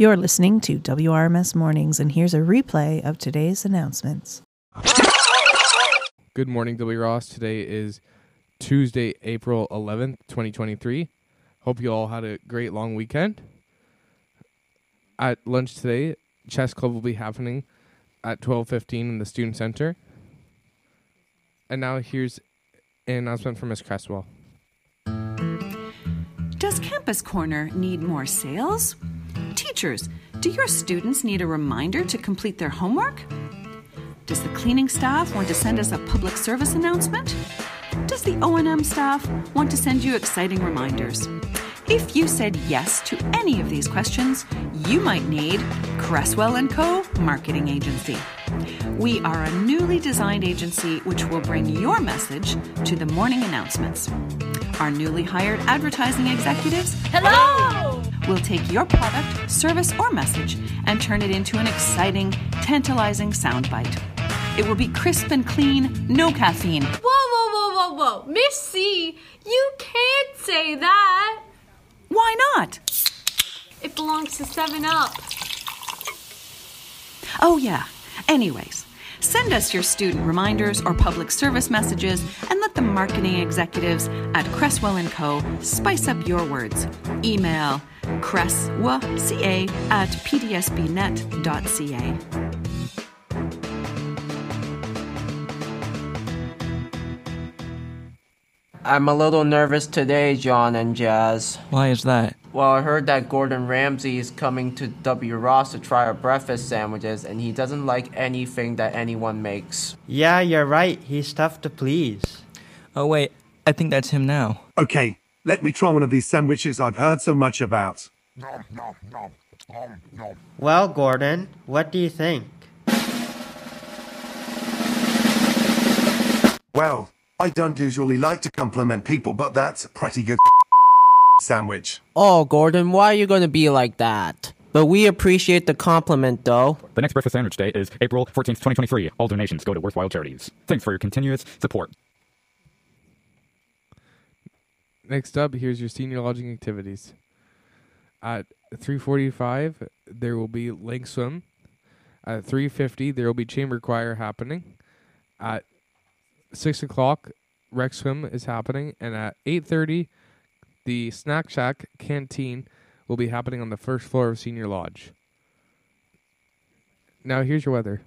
You're listening to WRMS Mornings, and here's a replay of today's announcements. Good morning, W. Ross. Today is Tuesday, April 11th, 2023. Hope you all had a great long weekend. At lunch today, chess club will be happening at 12:15 in the student center. And now here's an announcement from Miss Cresswell. Does Campus Corner need more sales? Teachers, do your students need a reminder to complete their homework? Does the cleaning staff want to send us a public service announcement? Does the O&M staff want to send you exciting reminders? If you said yes to any of these questions, you might need Cresswell & Co. Marketing Agency. We are a newly designed agency which will bring your message to the morning announcements. Our newly hired advertising executives Hello! Will take your product, service, or message and turn it into an exciting, tantalizing soundbite. It will be crisp and clean, no caffeine. Whoa, whoa, whoa, whoa, whoa. Miss C, you can't say that. Why not? It belongs to 7 Up. Oh, yeah. Anyways, send us your student reminders or public service messages and let the marketing executives at Cresswell & Co. spice up your words. Email cresswa.ca at pdsbnet.ca. I'm a little nervous today, John and Jazz. Why is that? Well, I heard that Gordon Ramsay is coming to W. Ross to try our breakfast sandwiches, and he doesn't like anything that anyone makes. Yeah, you're right. He's tough to please. Oh, wait, I think that's him now. Okay, let me try one of these sandwiches I've heard so much about. Well, Gordon, what do you think? Well, I don't usually like to compliment people, but that's a pretty good sandwich. Oh, Gordon, why are you going to be like that? But we appreciate the compliment, though. The next Breakfast Sandwich Day is April 14th, 2023. All donations go to worthwhile charities. Thanks for your continuous support. Next up, here's your senior lodging activities. At 3:45, there will be lake swim. At 3:50, there will be chamber choir happening. At six o'clock, rec swim is happening, and at 8:30, the snack shack canteen will be happening on the first floor of senior lodge. Now, here's your weather.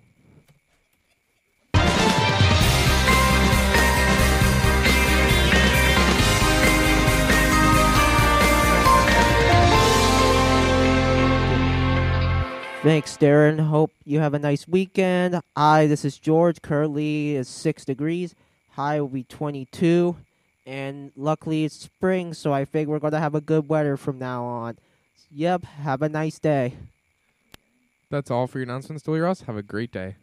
Thanks, Darren. Hope you have a nice weekend. Hi, this is George. Currently it's six degrees. High will be 22. And luckily it's spring, so I think we're going to have a good weather from now on. Yep, have a nice day. That's all for your announcements, W. Ross. Have a great day.